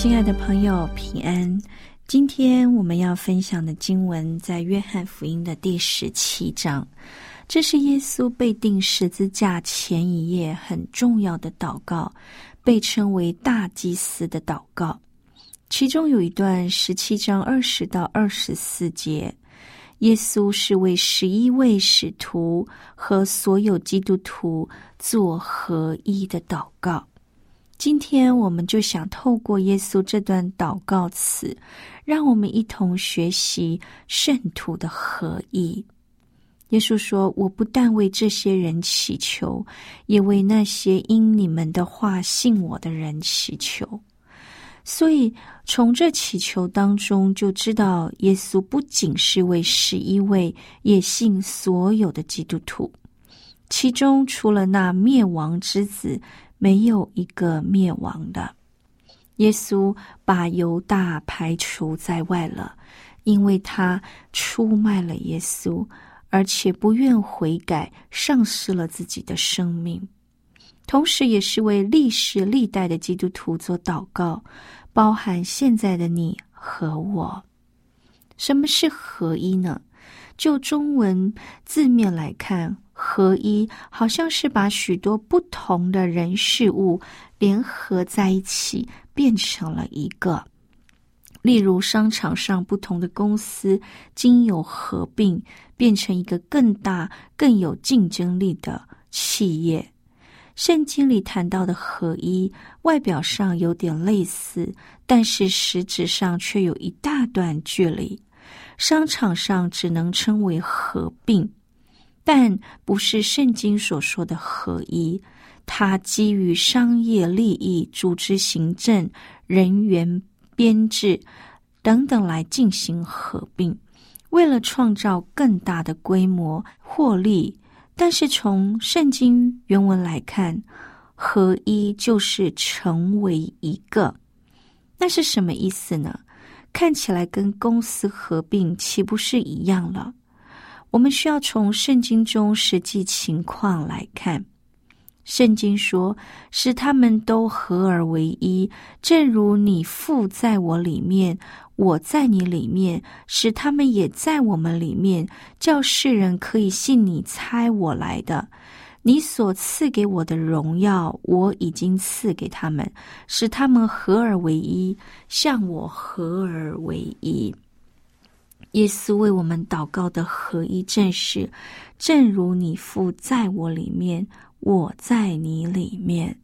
亲爱的朋友，平安！今天我们要分享的经文在约翰福音的第十七章，这是耶稣被钉十字架前一夜很重要的祷告，被称为大祭司的祷告。其中有一段十七章二十到二十四节，耶稣是为十一位使徒和所有基督徒做合一的祷告。今天我们就想透过耶稣这段祷告词，让我们一同学习圣徒的合一。耶稣说：“我不但为这些人祈求，也为那些因你们的话信我的人祈求。”所以从这祈求当中，就知道耶稣不仅是为十一位，也信所有的基督徒，其中除了那灭亡之子。没有一个灭亡的。耶稣把犹大排除在外了，因为他出卖了耶稣，而且不愿悔改，丧失了自己的生命。同时，也是为历史历代的基督徒做祷告，包含现在的你和我。什么是合一呢？就中文字面来看。合一好像是把许多不同的人事物联合在一起，变成了一个。例如，商场上不同的公司经有合并，变成一个更大、更有竞争力的企业。圣经里谈到的合一，外表上有点类似，但是实质上却有一大段距离。商场上只能称为合并。但不是圣经所说的合一，它基于商业利益、组织行政、人员编制等等来进行合并，为了创造更大的规模获利。但是从圣经原文来看，合一就是成为一个，那是什么意思呢？看起来跟公司合并岂不是一样了？我们需要从圣经中实际情况来看。圣经说：“使他们都合而为一，正如你父在我里面，我在你里面，使他们也在我们里面，叫世人可以信你猜我来的。你所赐给我的荣耀，我已经赐给他们，使他们合而为一，像我合而为一。”耶稣为我们祷告的合一正是，正如你父在我里面，我在你里面。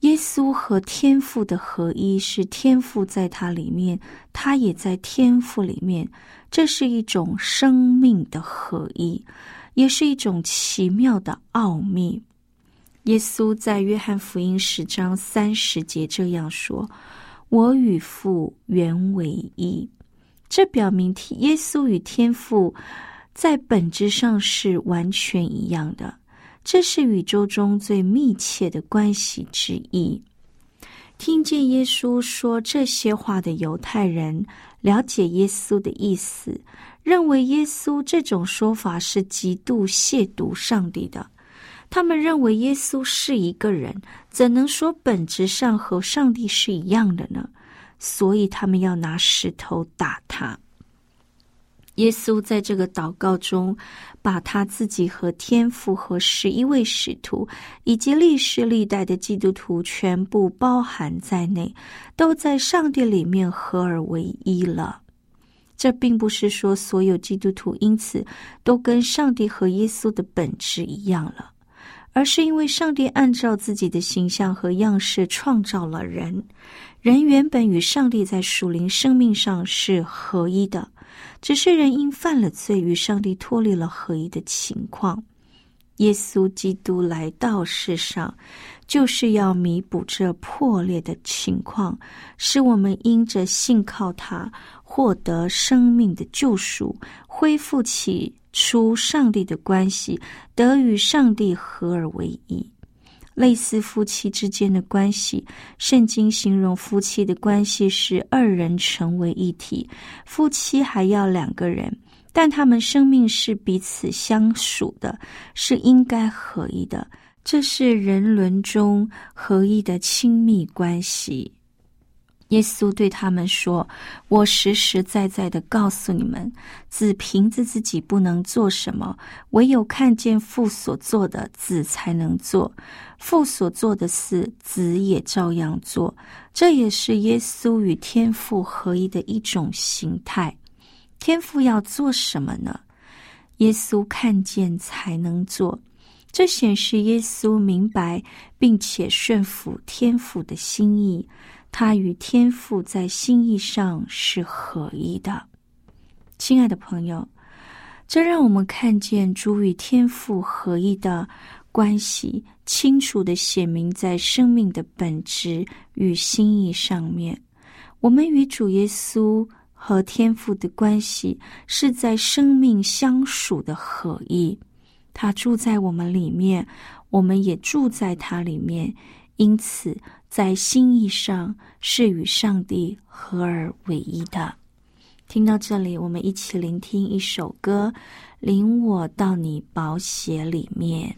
耶稣和天父的合一是天父在他里面，他也在天父里面。这是一种生命的合一，也是一种奇妙的奥秘。耶稣在约翰福音十章三十节这样说：“我与父原为一。”这表明，耶稣与天父在本质上是完全一样的。这是宇宙中最密切的关系之一。听见耶稣说这些话的犹太人，了解耶稣的意思，认为耶稣这种说法是极度亵渎上帝的。他们认为耶稣是一个人，怎能说本质上和上帝是一样的呢？所以他们要拿石头打他。耶稣在这个祷告中，把他自己和天父和十一位使徒，以及历世历代的基督徒全部包含在内，都在上帝里面合而为一了。这并不是说所有基督徒因此都跟上帝和耶稣的本质一样了，而是因为上帝按照自己的形象和样式创造了人，人原本与上帝在属灵生命上是合一的。只是人因犯了罪，与上帝脱离了合一的情况。耶稣基督来到世上，就是要弥补这破裂的情况，使我们因着信靠他，获得生命的救赎，恢复起初上帝的关系，得与上帝合而为一。类似夫妻之间的关系，圣经形容夫妻的关系是二人成为一体。夫妻还要两个人，但他们生命是彼此相属的，是应该合一的。这是人伦中合一的亲密关系。耶稣对他们说：“我实实在在的告诉你们，子凭着自己不能做什么，唯有看见父所做的，子才能做。父所做的事，子也照样做。这也是耶稣与天父合一的一种形态。天父要做什么呢？耶稣看见才能做。这显示耶稣明白并且顺服天父的心意。”他与天父在心意上是合一的，亲爱的朋友，这让我们看见主与天父合一的关系，清楚的写明在生命的本质与心意上面。我们与主耶稣和天父的关系是在生命相属的合一，他住在我们里面，我们也住在他里面，因此。在心意上是与上帝合而为一的。听到这里，我们一起聆听一首歌，《领我到你宝血里面》。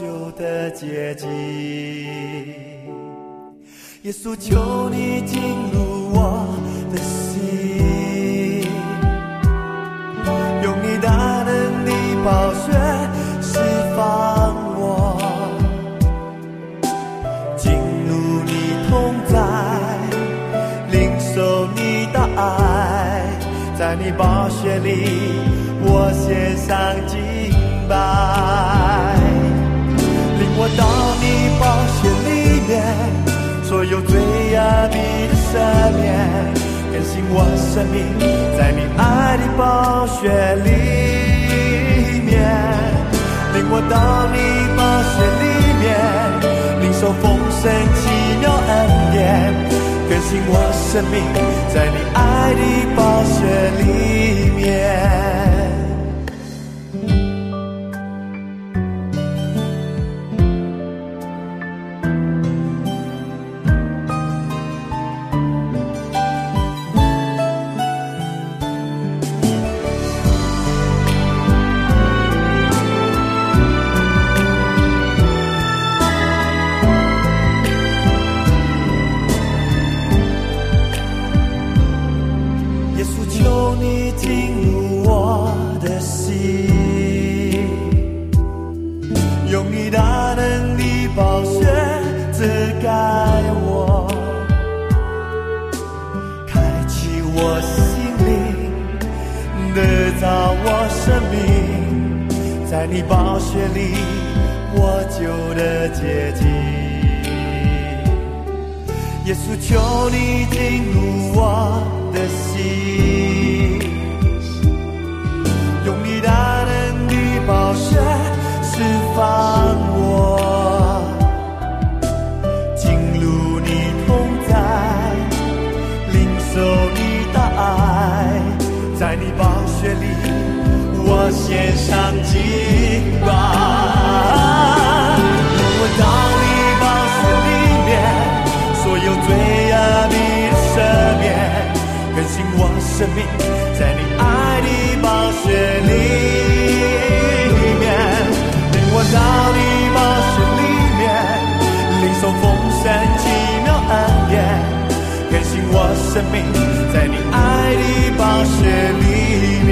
我就得洁净。耶稣，求你进入我的心，用你大能的宝血释放我，进入你同在，领受你的爱，在你宝血里。我献上敬拜，到你宝血里面，所有罪恶的赦免，更新我生命，在你爱的宝血里面，领我到你宝血里面，领受丰盛奇妙恩典，更新我生命，在你爱的宝血里面。耶稣，求你进入我。的心，用你大能的宝血释放我，进入你同在，领受你的爱，在你宝血里，我献上敬拜。在你爱的宝血里面，领我到你宝血里面，领受丰盛奇妙恩典，更新我生命，在你爱的宝血里面。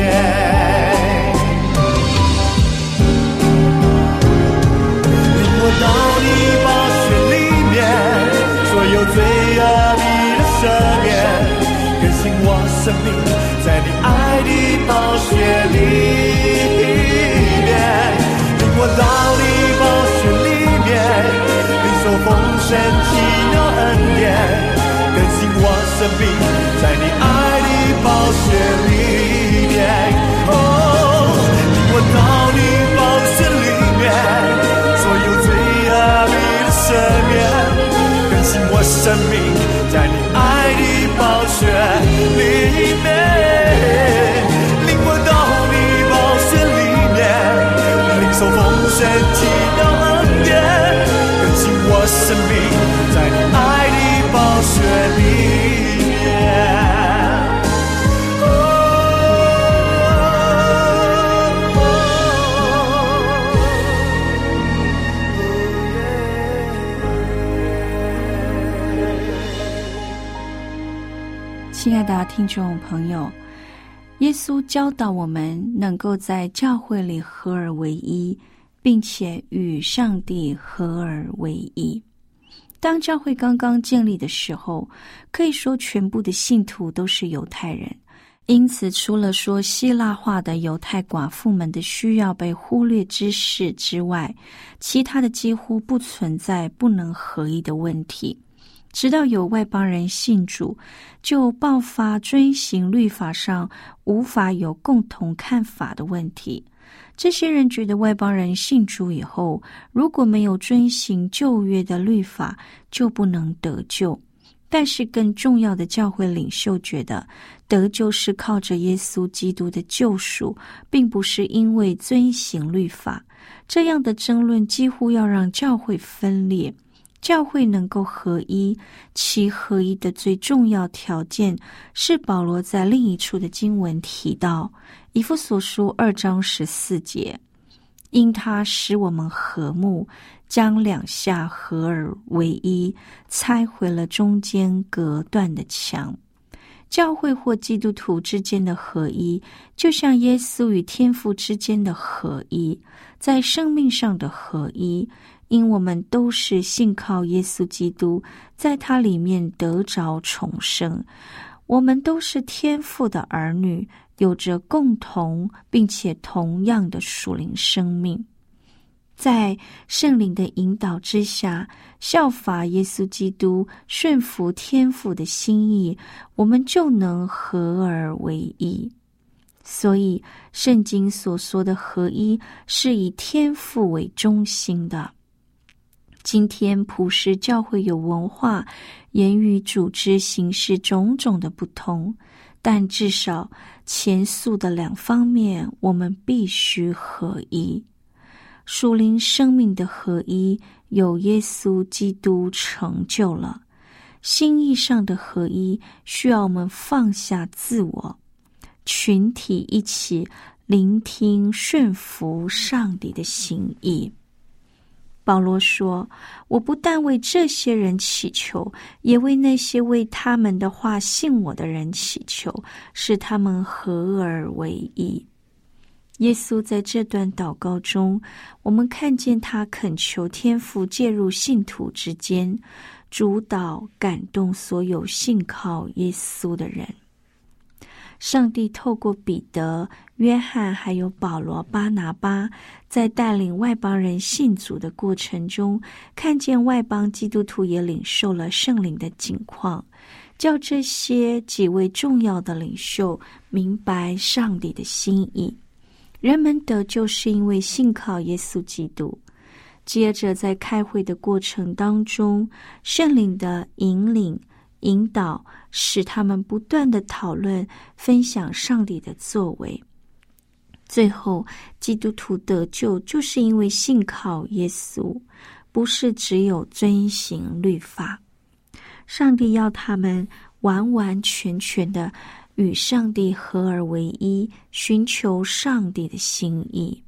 我到你宝血里面，所有罪恶你的赦免，更新我生命，血里面。领我到你宝血里面，领受丰盛奇妙恩典，更新我生命，在你爱的宝血里面。哦，领我到你宝血里面。所有罪恶你的赦免，更新我生命，在你爱的宝血里受丰盛奇妙恩典，更新我生命，在你爱的宝血里面。亲爱的听众朋友，耶稣教导我们能够在教会里合而为一，并且与上帝合而为一。当教会刚刚建立的时候，可以说全部的信徒都是犹太人，因此除了说希腊话的犹太寡妇们的需要被忽略之事之外，其他的几乎不存在不能合一的问题。直到有外邦人信主，就爆发遵行律法上无法有共同看法的问题。这些人觉得外邦人信主以后，如果没有遵行旧约的律法，就不能得救。但是更重要的，教会领袖觉得得救是靠着耶稣基督的救赎，并不是因为遵行律法。这样的争论几乎要让教会分裂。教会能够合一，其合一的最重要条件是保罗在另一处的经文提到，《以弗所书》二章十四节，因他使我们和睦，将两下合而为一，拆毁了中间隔断的墙。教会或基督徒之间的合一，就像耶稣与天父之间的合一，在生命上的合一。因我们都是信靠耶稣基督，在他里面得着重生，我们都是天父的儿女，有着共同并且同样的属灵生命，在圣灵的引导之下，效法耶稣基督，顺服天父的心意，我们就能合而为一。所以，圣经所说的合一，是以天父为中心的。今天普世教会有文化、言语、组织、形式种种的不同，但至少前述的两方面，我们必须合一。属灵生命的合一，有耶稣基督成就了；心意上的合一，需要我们放下自我，群体一起聆听、顺服上帝的心意。保罗说：“我不但为这些人祈求，也为那些为他们的话信我的人祈求，使他们合而为一。”耶稣在这段祷告中，我们看见他恳求天父介入信徒之间，主导感动所有信靠耶稣的人。上帝透过彼得、约翰还有保罗、巴拿巴，在带领外邦人信主的过程中，看见外邦基督徒也领受了圣灵的景况，叫这些几位重要的领袖明白上帝的心意。人们得救是因为信靠耶稣基督。接着，在开会的过程当中，圣灵的引领、引导，使他们不断的讨论、分享上帝的作为。最后，基督徒得救，就是因为信靠耶稣，不是只有遵行律法。上帝要他们完完全全的与上帝合而为一，寻求上帝的心意。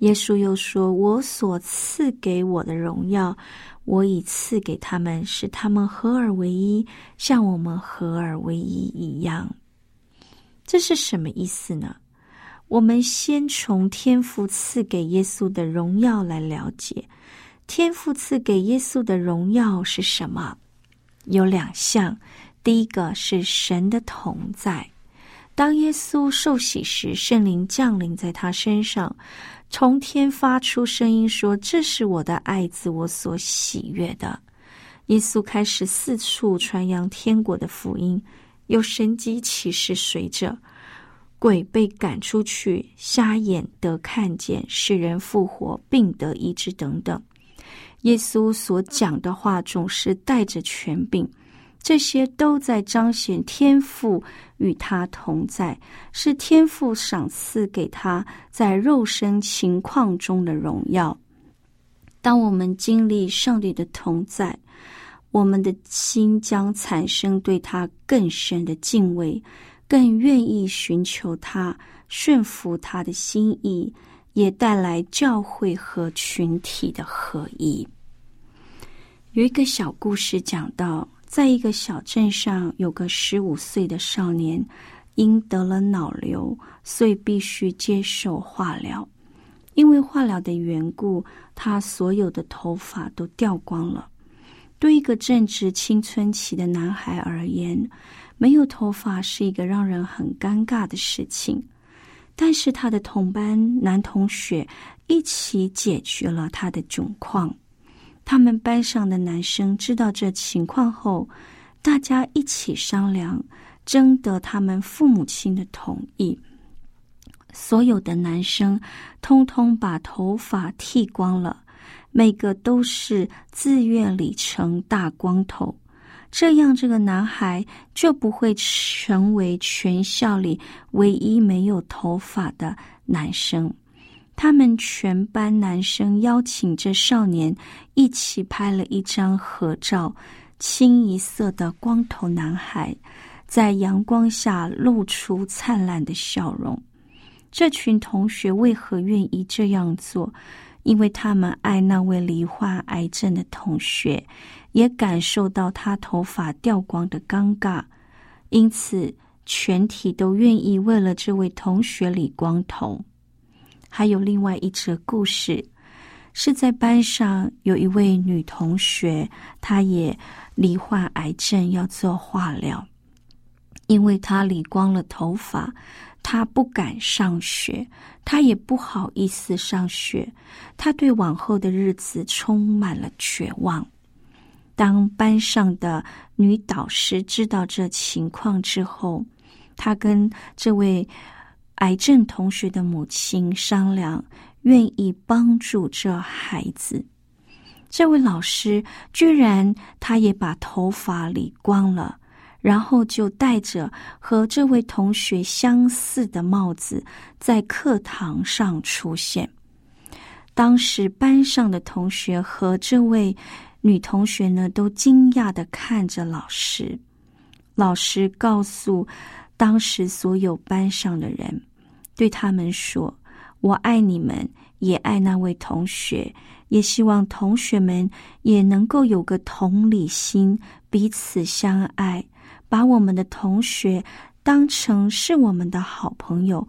耶稣又说：“我所赐给我的荣耀，我已赐给他们，使他们合而为一，像我们合而为一一样。”这是什么意思呢？我们先从天父赐给耶稣的荣耀来了解，天父赐给耶稣的荣耀是什么？有两项，第一个是神的同在。当耶稣受洗时，圣灵降临在他身上。从天发出声音说：“这是我的爱子，我所喜悦的。”耶稣开始四处传扬天国的福音，有神机启示随着，鬼被赶出去，瞎眼得看见，使人复活，病得医治等等。耶稣所讲的话总是带着权柄。这些都在彰显天父与他同在，是天父赏赐给他在肉身情况中的荣耀。当我们经历上帝的同在，我们的心将产生对他更深的敬畏，更愿意寻求他、顺服他的心意，也带来教会和群体的合一。有一个小故事讲到。在一个小镇上，有个十五岁的少年，因得了脑瘤，所以必须接受化疗。因为化疗的缘故，他所有的头发都掉光了。对一个正值青春期的男孩而言，没有头发是一个让人很尴尬的事情。但是他的同班男同学一起解决了他的窘况。他们班上的男生知道这情况后，大家一起商量，征得他们父母亲的同意。所有的男生通通把头发剃光了，每个都是自愿理成大光头，这样这个男孩就不会成为全校里唯一没有头发的男生。他们全班男生邀请这少年一起拍了一张合照，清一色的光头男孩在阳光下露出灿烂的笑容。这群同学为何愿意这样做？因为他们爱那位罹患癌症的同学，也感受到他头发掉光的尴尬，因此全体都愿意为了这位同学理光头。还有另外一则故事，是在班上有一位女同学，她也罹患癌症，要做化疗。因为她理光了头发，她不敢上学，她也不好意思上学，她对往后的日子充满了绝望。当班上的女导师知道这情况之后，她跟这位。癌症同学的母亲商量，愿意帮助这孩子。这位老师居然他也把头发理光了，然后就戴着和这位同学相似的帽子，在课堂上出现。当时班上的同学和这位女同学呢，都惊讶的看着老师。老师告诉。当时，所有班上的人对他们说：“我爱你们，也爱那位同学，也希望同学们也能够有个同理心，彼此相爱，把我们的同学当成是我们的好朋友。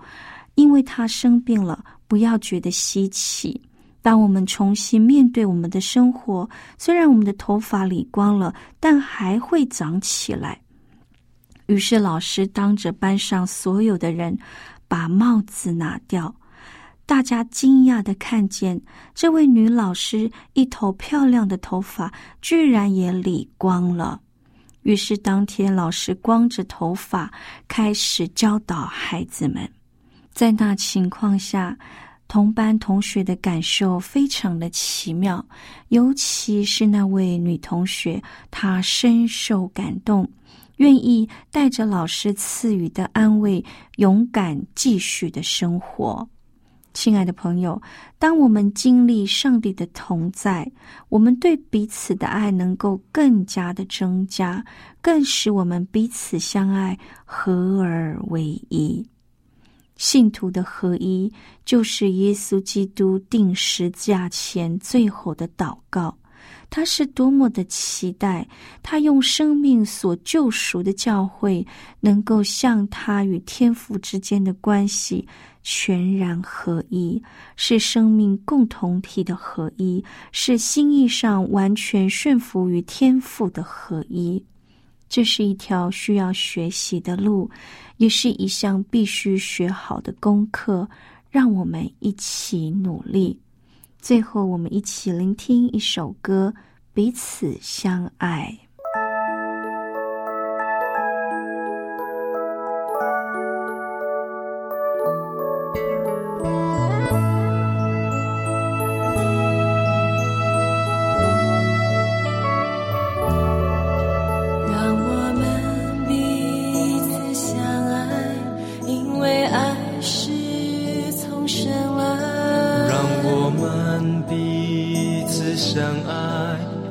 因为他生病了，不要觉得稀奇。当我们重新面对我们的生活，虽然我们的头发理光了，但还会长起来。”于是，老师当着班上所有的人把帽子拿掉。大家惊讶的看见，这位女老师一头漂亮的头发居然也理光了。于是当天老师光着头发开始教导孩子们。在那情况下，同班同学的感受非常的奇妙，尤其是那位女同学，她深受感动，愿意带着老师赐予的安慰，勇敢继续的生活。亲爱的朋友，当我们经历上帝的同在，我们对彼此的爱能够更加的增加，更使我们彼此相爱，合而为一。信徒的合一，就是耶稣基督定时价前最后的祷告。他是多么的期待，他用生命所救赎的教会，能够向他与天父之间的关系全然合一，是生命共同体的合一，是心意上完全顺服于天父的合一。这是一条需要学习的路，也是一项必须学好的功课。让我们一起努力。最后，我们一起聆听一首歌，彼此相爱。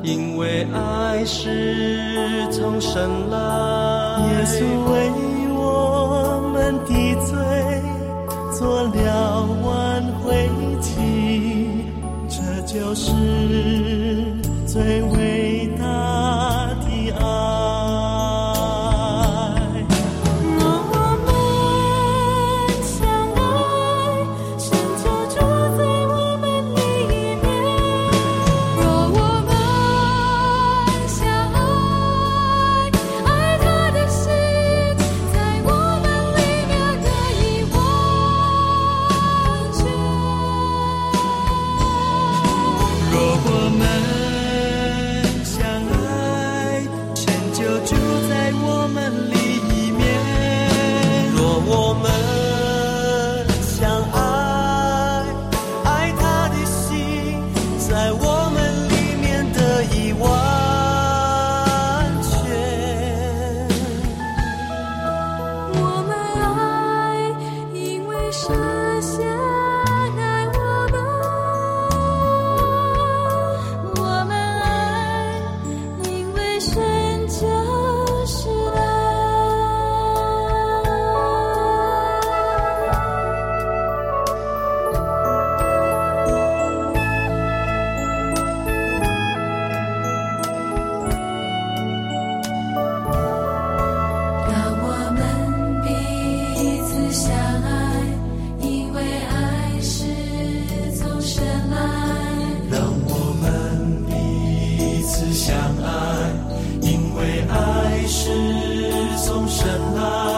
因为爱是从神来。耶稣为我们的罪做了挽回祭，这就是最为。是从神来。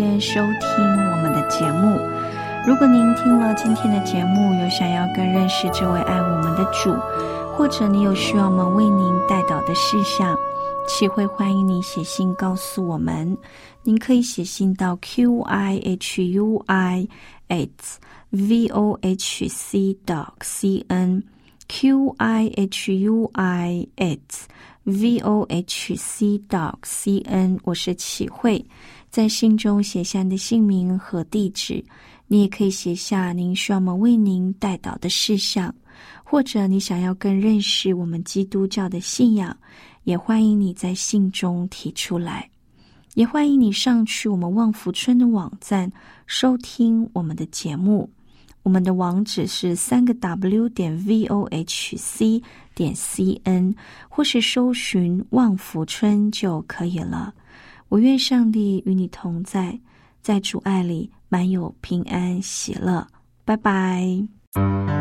天收听我们的节目。如果您听了今天的节目，有想要更认识这位爱我们的主，或者你有需要我们为您带导的事项，启会欢迎你写信告诉我们。您可以写信到 q i h u i at v o h c dot c n q i h u i at v o h c dot c n。我是启慧，在信中写下你的姓名和地址。你也可以写下您需要我们为您带导的事项，或者你想要更认识我们基督教的信仰，也欢迎你在信中提出来。也欢迎你上去我们望福村的网站收听我们的节目。我们的网址是三个 W 点 V O H C 点 C N，或是搜寻望福村就可以了。我愿上帝与你同在，在主爱里。满有平安喜乐，拜拜。